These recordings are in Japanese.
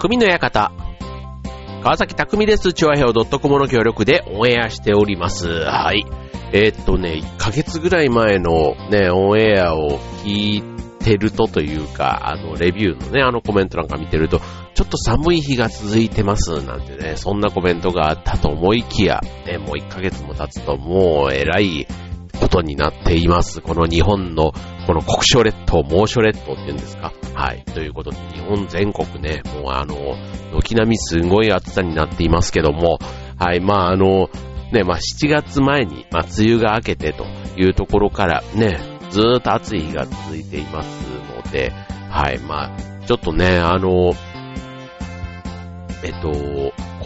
匠の館。川崎匠です。チュアヘオ .com の協力でオンエアしております。はい。えー、っとね、1ヶ月ぐらい前のね、オンエアを聞いてるとというか、あの、レビューのね、あのコメントなんか見てると、ちょっと寒い日が続いてます、なんてね、そんなコメントがあったと思いきや、ね、もう1ヶ月も経つともう偉いことになっています。この日本の、この国書列島、猛暑列島っていうんですか？はい。ということで、日本全国ね、もうあの、軒並みすごい暑さになっていますけども、はい。まああの、ね、まあ7月前に、まあ梅雨が明けてというところからね、ずーっと暑い日が続いていますので、はい。まあ、ちょっとね、あの、えっと、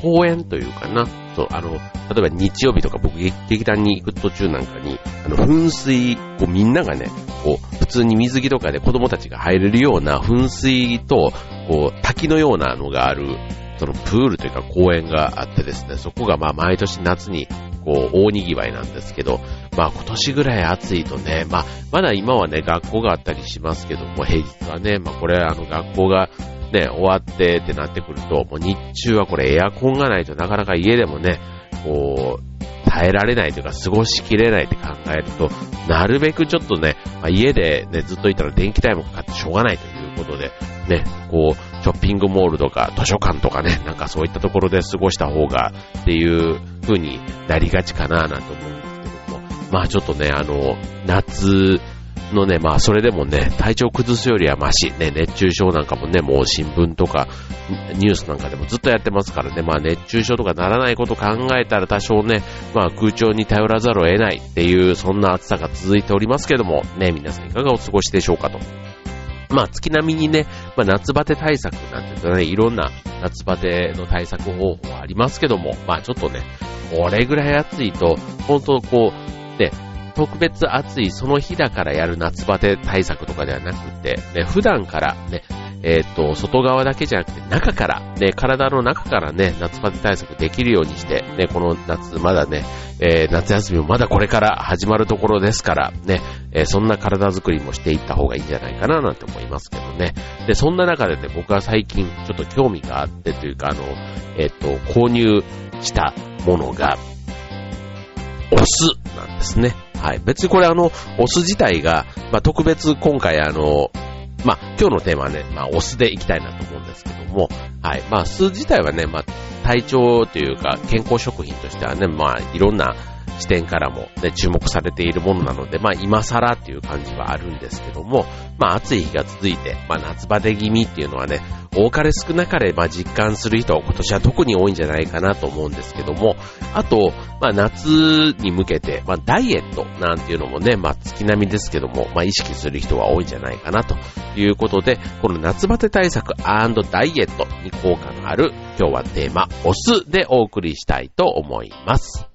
公演というかな、そう、あの、例えば日曜日とか僕劇団に行く途中なんかに、あの、噴水、こうみんながね、こう、普通に水着とかで子供たちが入れるような噴水と、こう、滝のようなのがある、そのプールというか公園があってですね、そこがまあ毎年夏にこう大賑わいなんですけど、まあ今年ぐらい暑いとね、まあまだ今はね学校があったりしますけども、平日はね、まあこれあの学校がね、終わってってなってくると、もう日中はこれエアコンがないとなかなか家でもね、こう、耐えられないというか過ごしきれないって考えると、なるべくちょっとね、まあ、家でね、ずっといたら電気代もかかってしょうがないということで、ね、こう、ショッピングモールとか図書館とかね、なんかそういったところで過ごした方がっていう風になりがちかななんて思うんですけども、まあちょっとね、あの、夏、のね、まあそれでもね、体調崩すよりはマシ。ね、熱中症なんかもね、もう新聞とかニュースなんかでもずっとやってますからね、まあ熱中症とかならないこと考えたら多少ね、まあ空調に頼らざるを得ないっていう、そんな暑さが続いておりますけども、ね、皆さんいかがお過ごしでしょうかと。まあ月並みにね、まあ夏バテ対策なんてね、いろんな夏バテの対策方法はありますけども、まあちょっとね、これぐらい暑いと、本当こう、ね、特別暑いその日だからやる夏バテ対策とかではなくて、ね、普段からね、えっ、と、外側だけじゃなくて中から、ね、体の中からね、夏バテ対策できるようにして、ね、この夏、まだね、えー、夏休みもまだこれから始まるところですから、ね、えー、そんな体作りもしていった方がいいんじゃないかななんて思いますけどね。で、そんな中でね、僕は最近ちょっと興味があってというか、あの、えっ、と、購入したものが、お酢なんですね。はい。別にこれあの、オス自体が、まあ、特別今回あの、まあ、今日のテーマはね、まあ、お酢でいきたいなと思うんですけども、はい。まあ、酢自体はね、まあ、体調というか、健康食品としてはね、まあ、いろんな視点からも、ね、注目されているものなので、まあ今更っていう感じはあるんですけども、まあ暑い日が続いて、まあ夏バテ気味っていうのはね、多かれ少なかれまあ実感する人今年は特に多いんじゃないかなと思うんですけども、あと、まあ夏に向けて、まあダイエットなんていうのもね、まあ月並みですけども、まあ意識する人は多いんじゃないかなということで、この夏バテ対策ダイエットに効果のある今日はテーマ、お酢でお送りしたいと思います。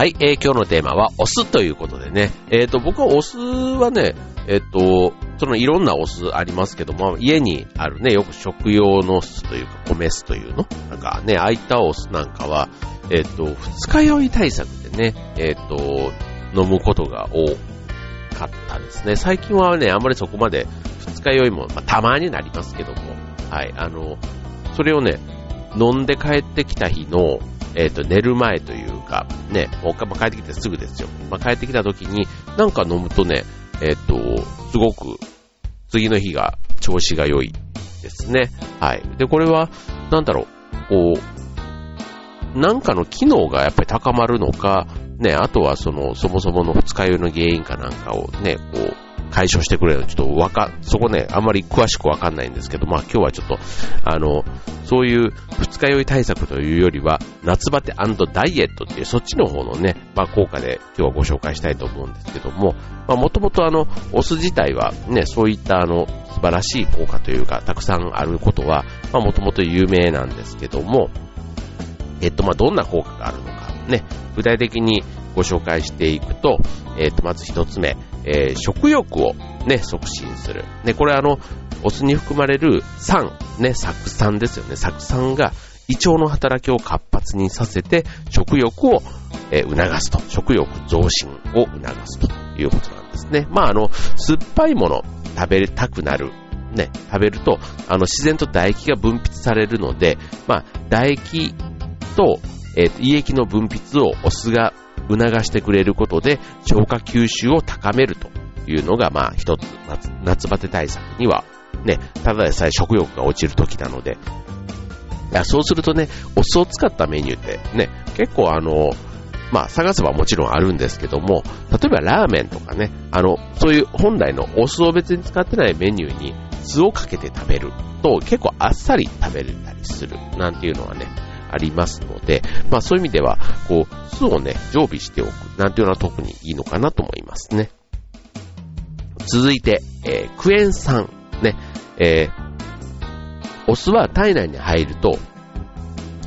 はい、えー、今日のテーマはお酢ということでね。えっ、ー、と、僕はお酢はね、えっ、ー、と、そのいろんなお酢ありますけども、家にあるね、よく食用の酢というか、米酢というの？なんかね、あいたお酢なんかは、えっ、と、二日酔い対策でね、えっ、と、飲むことが多かったですね。最近はね、あんまりそこまで二日酔いも、まあ、たまになりますけども、はい、あの、それをね、飲んで帰ってきた日の、えっ、と、寝る前というか、ね、もう、まあ、帰ってきてすぐですよ。まあ、帰ってきた時に、なんか飲むとね、えっ、ー、と、すごく、次の日が調子が良いですね。はい。で、これは、なんだろう、こう、なんかの機能がやっぱり高まるのか、ね、あとはその、そもそもの二日酔いの原因かなんかをね、こう、解消してくれるちょっとわか、そこね、あんまり詳しくわかんないんですけど、まあ今日はちょっと、あの、そういう二日酔い対策というよりは、夏バテダイエットっていうそっちの方のね、まあ効果で今日はご紹介したいと思うんですけども、まあもともとあの、お酢自体はね、そういったあの、素晴らしい効果というか、たくさんあることは、まあもともと有名なんですけども、えっとまあどんな効果があるのか、ね、具体的にご紹介していくと、えっ、と、まず一つ目、えー、食欲をね、促進する。ね、これあの、お酢に含まれる酸、ね、酢酸ですよね。酢酸が胃腸の働きを活発にさせて、食欲を、えー、促すと。食欲増進を促すということなんですね。まあ、あの、酸っぱいもの食べたくなる。ね、食べると、あの、自然と唾液が分泌されるので、まあ、唾液と、えー、胃液の分泌をお酢が促してくれることで、消化吸収を高めるというのが、まあ、一つ夏、夏バテ対策には、ね、ただでさえ食欲が落ちる時なので、そうするとね、お酢を使ったメニューってね、結構あの、まあ、探せばもちろんあるんですけども、例えばラーメンとかね、あの、そういう本来のお酢を別に使ってないメニューに酢をかけて食べると結構あっさり食べれたりするなんていうのはね、ありますので、まあそういう意味では、こう、酢をね、常備しておくなんていうのは特にいいのかなと思いますね。続いて、えー、クエン酸。ね、えー、お酢は体内に入ると、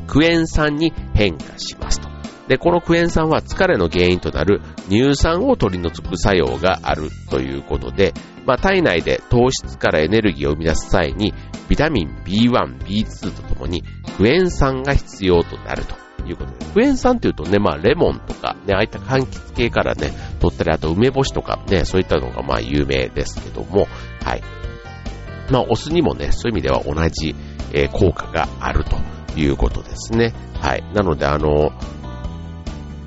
クエン酸に変化しますと。で、このクエン酸は疲れの原因となる乳酸を取り除く作用があるということで、まあ、体内で糖質からエネルギーを生み出す際に、ビタミン B1、B2 とともにクエン酸が必要となるということで、クエン酸っていうとね、まあ、レモンとか、ね、ああいった柑橘系からね、取ったり、あと梅干しとかね、そういったのがまあ有名ですけども、はい。まあ、お酢にもね、そういう意味では同じ、えー、効果があるということですね。はい。なので、あの、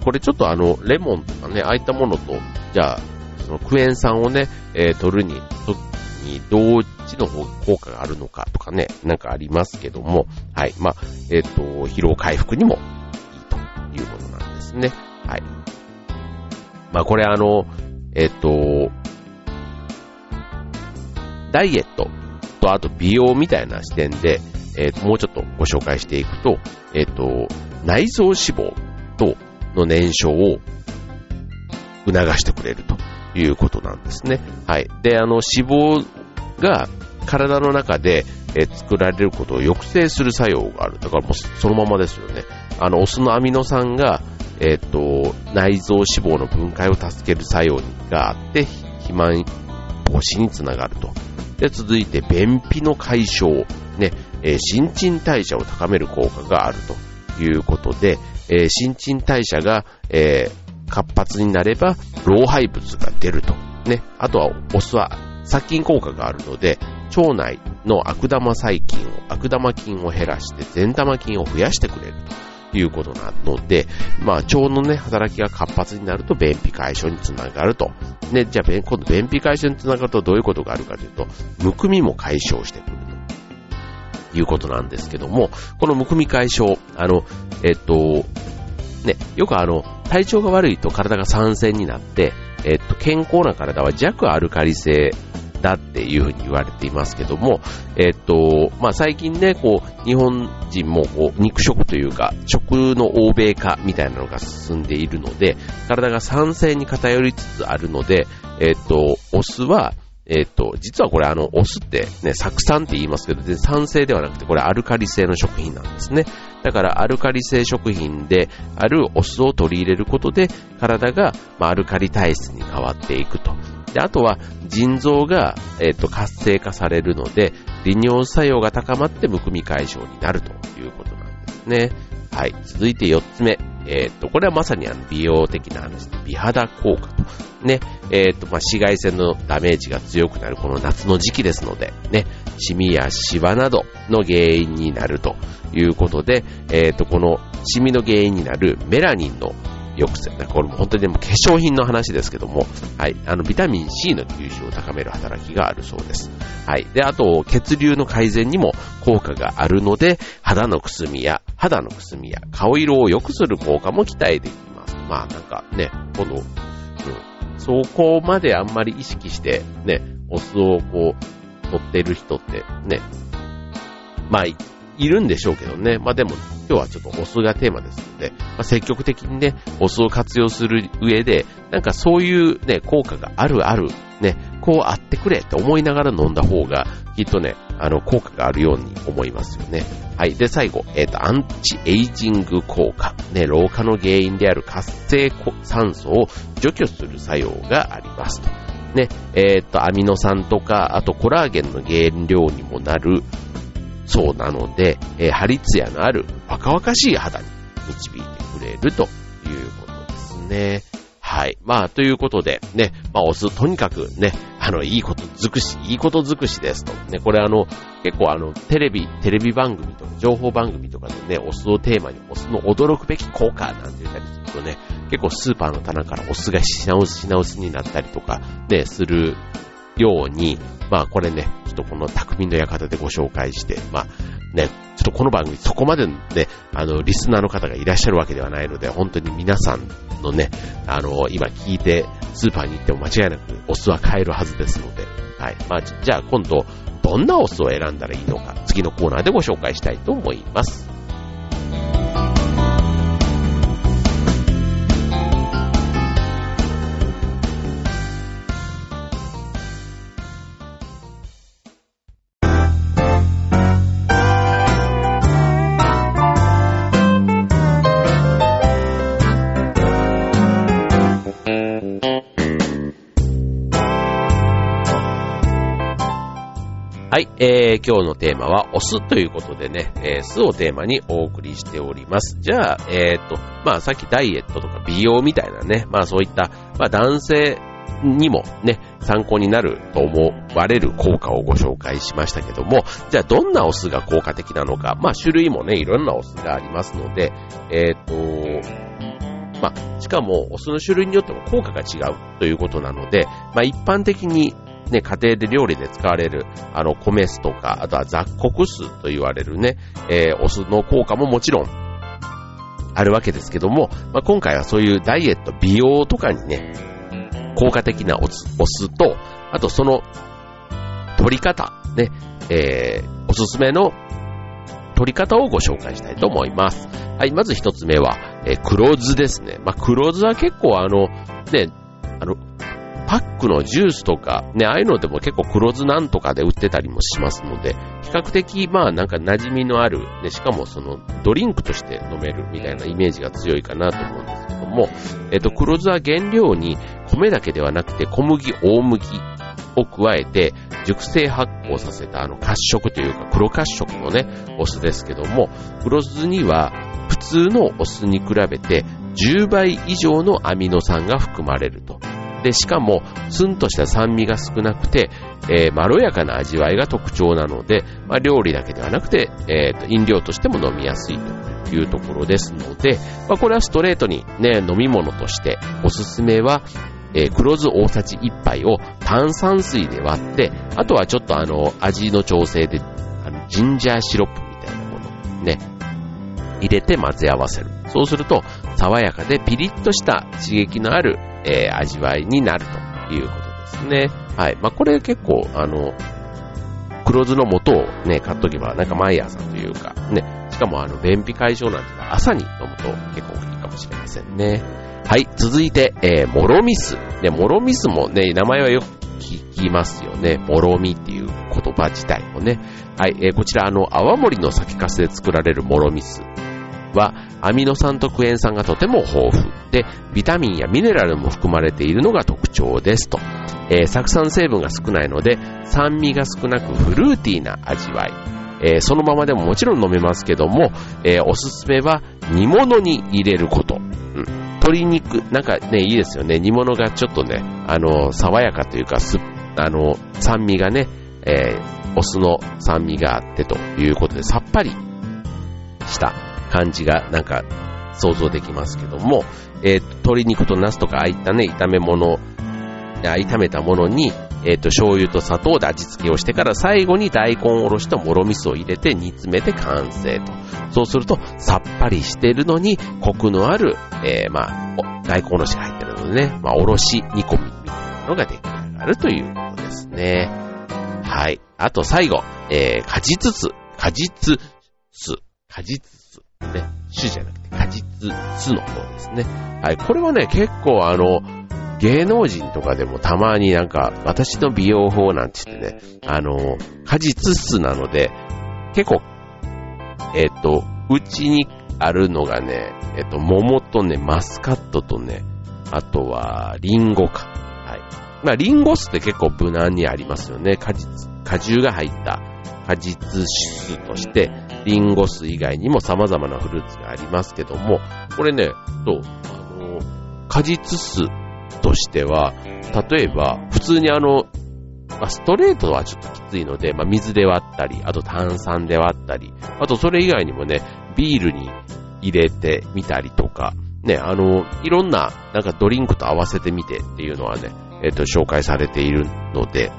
これちょっとあの、レモンとかね、ああいったものと、じゃあ、そのクエン酸をね、えー、取るに、とに、どっちの方が効果があるのかとかね、なんかありますけども、はい。まあ、えっ、ー、と、疲労回復にもいいというものなんですね。はい。まあ、これあの、えっ、ー、と、ダイエットとあと美容みたいな視点で、えー、もうちょっとご紹介していくと、えっ、と、内臓脂肪の燃焼を促してくれるということなんですね。はい。で、あの、脂肪が体の中で、作られることを抑制する作用がある。だからもうそのままですよね。あの、オスのアミノ酸が、えっ、と、内臓脂肪の分解を助ける作用があって、肥満防止につながると。で、続いて、便秘の解消。ね、えー、新陳代謝を高める効果があるということで、えー、新陳代謝が、えー、活発になれば、老廃物が出ると。ね。あとは、お酢は殺菌効果があるので、腸内の悪玉細菌を、悪玉菌を減らして善玉菌を増やしてくれるということなので、まあ、腸のね、働きが活発になると便秘解消につながると。ね、じゃあ、今度便秘解消につながるとどういうことがあるかというと、むくみも解消してくるいうことなんですけども、このむくみ解消、あの、えっと、ね、よくあの、体調が悪いと体が酸性になって、えっと、健康な体は弱アルカリ性だっていうふうに言われていますけども、えっと、まあ、最近ね、こう、日本人もこう、肉食というか、食の欧米化みたいなのが進んでいるので、体が酸性に偏りつつあるので、えっと、お酢は、えっ、と、実はこれあの、お酢ってね、酢酸って言いますけど、全酸性ではなくて、これアルカリ性の食品なんですね。だからアルカリ性食品であるお酢を取り入れることで、体が、まあ、アルカリ体質に変わっていくと。で、あとは、腎臓が、えっ、と、活性化されるので、利尿作用が高まってむくみ解消になるということなんですね。はい。続いて4つ目。えっ、と、これはまさにあの美容的な話で、美肌効果と。ね、えっ、と、まあ、紫外線のダメージが強くなるこの夏の時期ですので、ね、シミやシワなどの原因になるということで、えっ、と、このシミの原因になるメラニンの抑制。これも本当にでも化粧品の話ですけども、はい。あの、ビタミン C の吸収を高める働きがあるそうです。はい。で、あと、血流の改善にも効果があるので、肌のくすみや、肌のくすみや顔色を良くする効果も期待できます。まあ、なんかね、この、うん、そこまであんまり意識して、ね、お酢をこう、取ってる人ってね、まあ、いるんでしょうけどね。まあでも、今日はちょっとお酢がテーマですので、まあ、積極的にね、お酢を活用する上で、なんかそういうね、効果があるある、ね、こうあってくれって思いながら飲んだ方が、きっとね、あの、効果があるように思いますよね。はい。で、最後、えっ、ー、と、アンチエイジング効果。ね、老化の原因である活性酸素を除去する作用がありますと。ね、えっ、ー、と、アミノ酸とか、あとコラーゲンの原料にもなるそうなので、えー、ハリツヤのある若々しい肌に導いてくれるということですね。はい。まあ、ということで、ね、まあ、お酢、とにかくね、あの、いいこと尽くし、いいこと尽くしですと。ね、これあの、結構あの、テレビ、テレビ番組とか、情報番組とかでね、お酢をテーマに、お酢の驚くべき効果なんて言ったりするとね、結構スーパーの棚からお酢が品薄品薄になったりとか、ね、するように、まあこれね、ちょっとこの匠の館でご紹介して、まあね、ちょっとこの番組そこまでね、あの、リスナーの方がいらっしゃるわけではないので、本当に皆さんのね、あの、今聞いて、スーパーに行っても間違いなくお酢は買えるはずですので、はい。まあ、じゃあ今度、どんなお酢を選んだらいいのか、次のコーナーでご紹介したいと思います。はい、えー、今日のテーマはお酢ということでね、えー、酢をテーマにお送りしております。じゃあ、えー、と、まあさっきダイエットとか美容みたいなね、まあそういった、まあ男性にもね、参考になると思われる効果をご紹介しましたけども、じゃあどんなお酢が効果的なのか、まあ種類もね、いろんなお酢がありますので、えっ、と、まあ、しかも、お酢の種類によっても効果が違うということなので、まあ、一般的にね、家庭で料理で使われる、あの、米酢とか、あとは雑穀酢と言われるね、えー、お酢の効果ももちろん、あるわけですけども、まあ、今回はそういうダイエット、美容とかにね、効果的なお酢お酢と、あとその、取り方、ね、えー、おすすめの取り方をご紹介したいと思います。はい、まず一つ目は、えー、黒酢ですね。まあ、黒酢は結構あの、ね、あの、パックのジュースとか、ね、ああいうのでも結構黒酢なんとかで売ってたりもしますので、比較的、まあなんか馴染みのある、ね、しかもそのドリンクとして飲めるみたいなイメージが強いかなと思うんですけども、えっと、黒酢は原料に米だけではなくて小麦、大麦を加えて、熟成発酵させたあの褐色というか黒褐色のね、お酢ですけども、黒酢には普通のお酢に比べて10倍以上のアミノ酸が含まれると。で、しかも、ツンとした酸味が少なくて、えー、まろやかな味わいが特徴なので、まあ、料理だけではなくて、えーと、飲料としても飲みやすいというところですので、まあ、これはストレートにね、飲み物としておすすめは、えー、黒酢大さじ1杯を炭酸水で割って、あとはちょっとあの、味の調整で、あの、ジンジャーシロップみたいなもの、ね、入れて混ぜ合わせる。そうすると、爽やかでピリッとした刺激のあるえー、味わいになるということですね。はい。まあ、これ結構、あの、黒酢の素をね、買っとけば、なんか毎朝というか、ね、しかもあの、便秘解消なんていうのは朝に飲むと結構いいかもしれませんね。はい。続いて、えー、モロミス。ね、モロミスもね、名前はよく聞きますよね。モロミっていう言葉自体もね。はい。えー、こちら、あの、泡盛の酒粕で作られるモロミスは、アミノ酸とクエン酸がとても豊富で、ビタミンやミネラルも含まれているのが特徴ですと。えー、酢酸成分が少ないので、酸味が少なくフルーティーな味わい。えー、そのままでももちろん飲めますけども、えー、おすすめは煮物に入れること。うん、鶏肉、なんかね、いいですよね。煮物がちょっとね、あの、爽やかというか、あの、酸味がね、え、お酢の酸味があってということで、さっぱりした感じがなんか想像できますけども、えー、鶏肉とナスとかああいったね、炒め物、炒めたものに、えっ、ー、と、醤油と砂糖で味付けをしてから最後に大根おろしともろみそを入れて煮詰めて完成と。そうすると、さっぱりしてるのに、コクのある、えー、まあ、大根おろしが入ってるのでね、まあ、おろし煮込みみたいなのが出来上がるということですね。はい。あと最後、えー、果実酢、果実酢、果実ね、種じゃなくて果実酢の方ですね。はい、これはね、結構あの、芸能人とかでもたまになんか、私の美容法なんて言ってね、あの、果実質なので、結構、えっ、と、うちにあるのがね、えっ、と、桃とね、マスカットとね、あとは、リンゴか。はい。まあ、リンゴ酢って結構無難にありますよね。果実、果汁が入った果実酒として、リンゴ酢以外にも様々なフルーツがありますけども、これね、そう、あの、果実酢としては、例えば、普通にあの、まあ、ストレートはちょっときついので、まあ、水で割ったり、あと炭酸で割ったり、あとそれ以外にもね、ビールに入れてみたりとか、ね、あの、いろんな、なんかドリンクと合わせてみてっていうのはね、えっ、と、紹介されているので、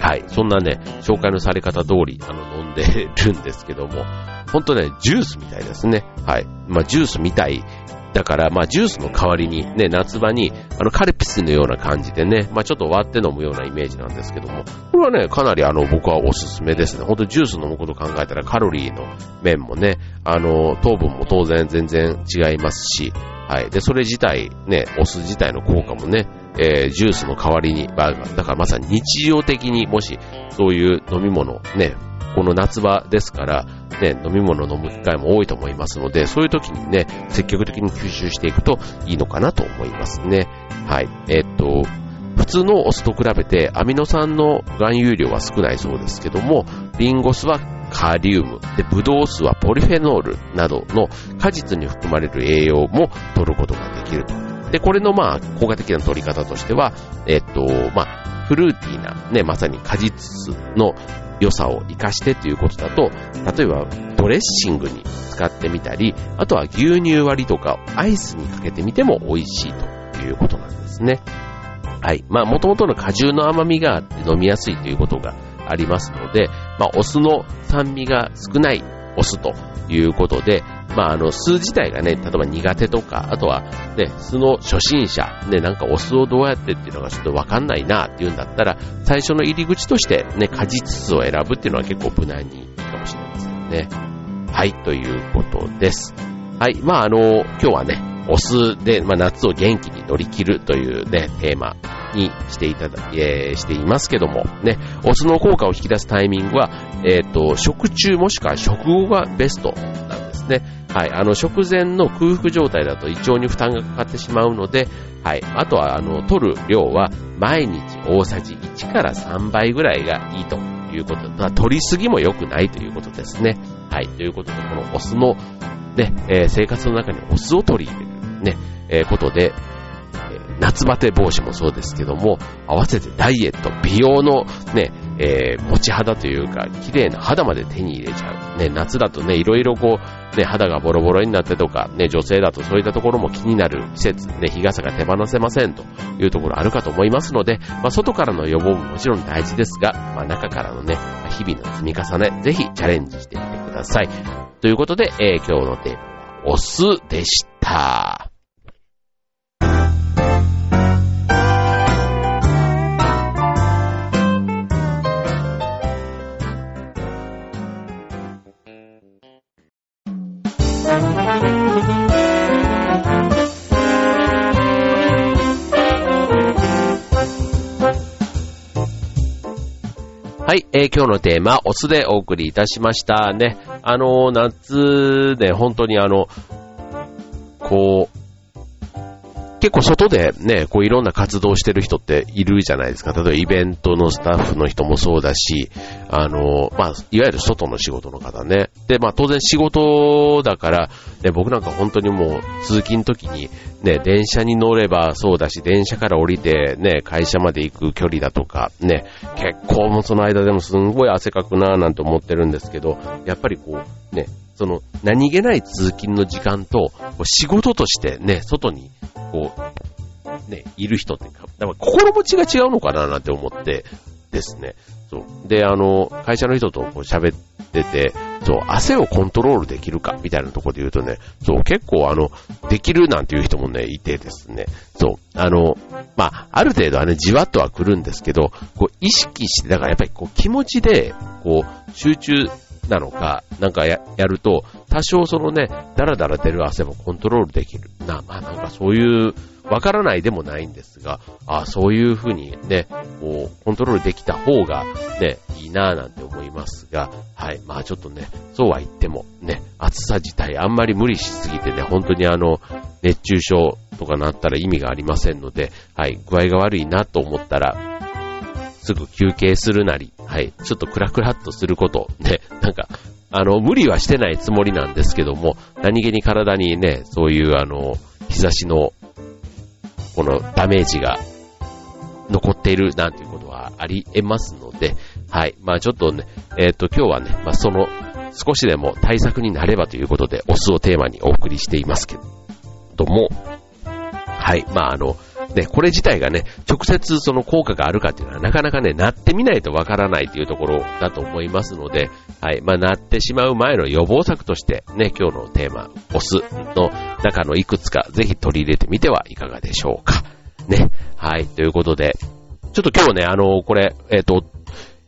はい、そんなね、紹介のされ方通り、あの、飲んでるんですけども、ほんとね、ジュースみたいですね。はい。まあ、ジュースみたいだから、まあ、ジュースの代わりに、ね、夏場に、あの、カルピスのような感じでね、まあ、ちょっと割って飲むようなイメージなんですけども、これはね、かなりあの、僕はおすすめですね。ほんとジュース飲むこと考えたらカロリーの面もね、あの、糖分も当然全然違いますし、はい。で、それ自体、ね、お酢自体の効果もね、えー、ジュースの代わりに、まあ、だからまさに日常的にもし、そういう飲み物、ね、この夏場ですから、ね、飲み物を飲む機会も多いと思いますので、そういう時にね、積極的に吸収していくといいのかなと思いますね。はい。えー、っと、普通のお酢と比べてアミノ酸の含有量は少ないそうですけども、リンゴ酢はカリウム、で、ブドウ酢はポリフェノールなどの果実に含まれる栄養も取ることができると。で、これのまあ、効果的な取り方としては、えっと、まあ、フルーティーな、ね、まさに果実の良さを活かしてということだと、例えばドレッシングに使ってみたり、あとは牛乳割りとかアイスにかけてみても美味しいということなんですね。はい。まあ、元々の果汁の甘みがあって飲みやすいということがありますので、まあ、お酢の酸味が少ないお酢ということで、まあ、あの、酢自体がね、例えば苦手とか、あとは、ね、酢の初心者、ね、なんかお酢をどうやってっていうのがちょっとわかんないなっていうんだったら、最初の入り口としてね、果実酢を選ぶっていうのは結構無難にいいかもしれませんね。はい、ということです。はい、まあ、あの、今日はね、お酢で、まあ、夏を元気に乗り切るというね、テーマにしていただ、えー、していますけども、ね、お酢の効果を引き出すタイミングは、えっ、ー、と、食中もしくは食後がベストなんですね。はい、あの、食前の空腹状態だと胃腸に負担がかかってしまうので、はい、あとは、あの、取る量は毎日大さじ1から3倍ぐらいがいいということ、まあ、取りすぎも良くないということですね。はい、ということで、このお酢の、ね、えー、生活の中にお酢を取り入れる、ね、えー、ことで、夏バテ防止もそうですけども、合わせてダイエット、美容のね、えー、持ち肌というか、綺麗な肌まで手に入れちゃう。ね、夏だとね、いろいろこう、ね、肌がボロボロになってとか、ね、女性だとそういったところも気になる季節、ね、日傘が手放せませんというところあるかと思いますので、まあ、外からの予防ももちろん大事ですが、まあ、中からのね、日々の積み重ね、ぜひチャレンジしてみてください。ということで、えー、今日のテーマは、お酢でした。今日のテーマ、お酢でお送りいたしましたね。あの、夏で本当にあの、こう、結構外でね、こういろんな活動してる人っているじゃないですか。例えばイベントのスタッフの人もそうだし、あの、まあ、いわゆる外の仕事の方ね。で、まあ当然仕事だから、ね、僕なんか本当にもう通勤の時にね、電車に乗ればそうだし、電車から降りてね、会社まで行く距離だとか、ね、結構もその間でもすんごい汗かくなぁなんて思ってるんですけど、やっぱりこう、ね、その何気ない通勤の時間と、仕事としてね、外にこう、ね、いる人っていうか、だから心持ちが違うのかななんて思ってですね。そう。で、あの、会社の人とこう喋ってて、そう、汗をコントロールできるかみたいなところで言うとね、そう、結構あの、できるなんていう人もね、いてですね、そう、あの、まあ、ある程度はね、じわっとは来るんですけど、こう、意識して、だからやっぱりこう、気持ちで、こう、集中なのか、なんかややると、多少そのね、だらだら出る汗もコントロールできる。な、まあなんかそういうわからないでもないんですが、あそういう風にね、こう、コントロールできた方がね、いいなぁなんて思いますが、はい。まあちょっとね、そうは言ってもね、暑さ自体あんまり無理しすぎてね、本当にあの、熱中症とかなったら意味がありませんので、はい。具合が悪いなと思ったら、すぐ休憩するなり、はい。ちょっとクラクラっとすること、ね、なんか、あの、無理はしてないつもりなんですけども、何気に体にね、そういうあの、日差しの、このダメージが残っているなんていうことはあり得ますので、はい。まあちょっとね、えっ、ー、と今日はね、まあその少しでも対策になればということで、お酢をテーマにお送りしていますけども、はい。まああの、ね、これ自体がね、直接その効果があるかっていうのはなかなかね、なってみないとわからないというところだと思いますので、はい。まあ、なってしまう前の予防策として、ね、今日のテーマ、お酢の中のいくつかぜひ取り入れてみてはいかがでしょうか。ね。はい。ということで、ちょっと今日ね、あの、これ、えっ、ー、と、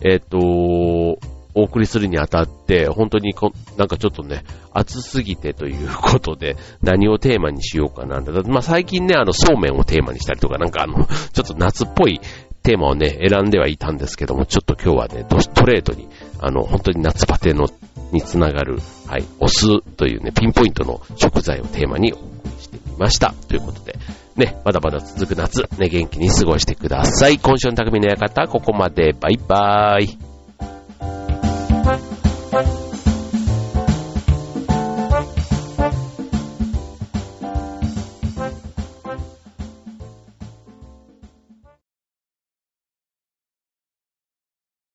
えっ、ー、と、お送りするにあたって、本当にこ、なんかちょっとね、暑すぎてということで、何をテーマにしようかな。まあ、最近ね、あの、そうめんをテーマにしたりとか、なんかあの、ちょっと夏っぽいテーマをね、選んではいたんですけども、ちょっと今日はね、ドストレートに、あの、本当に夏バテの、につながる、はい、お酢というね、ピンポイントの食材をテーマにお送りしてみました。ということで、ね、まだまだ続く夏、ね、元気に過ごしてください。今週の匠の館、ここまで。バイバーイ。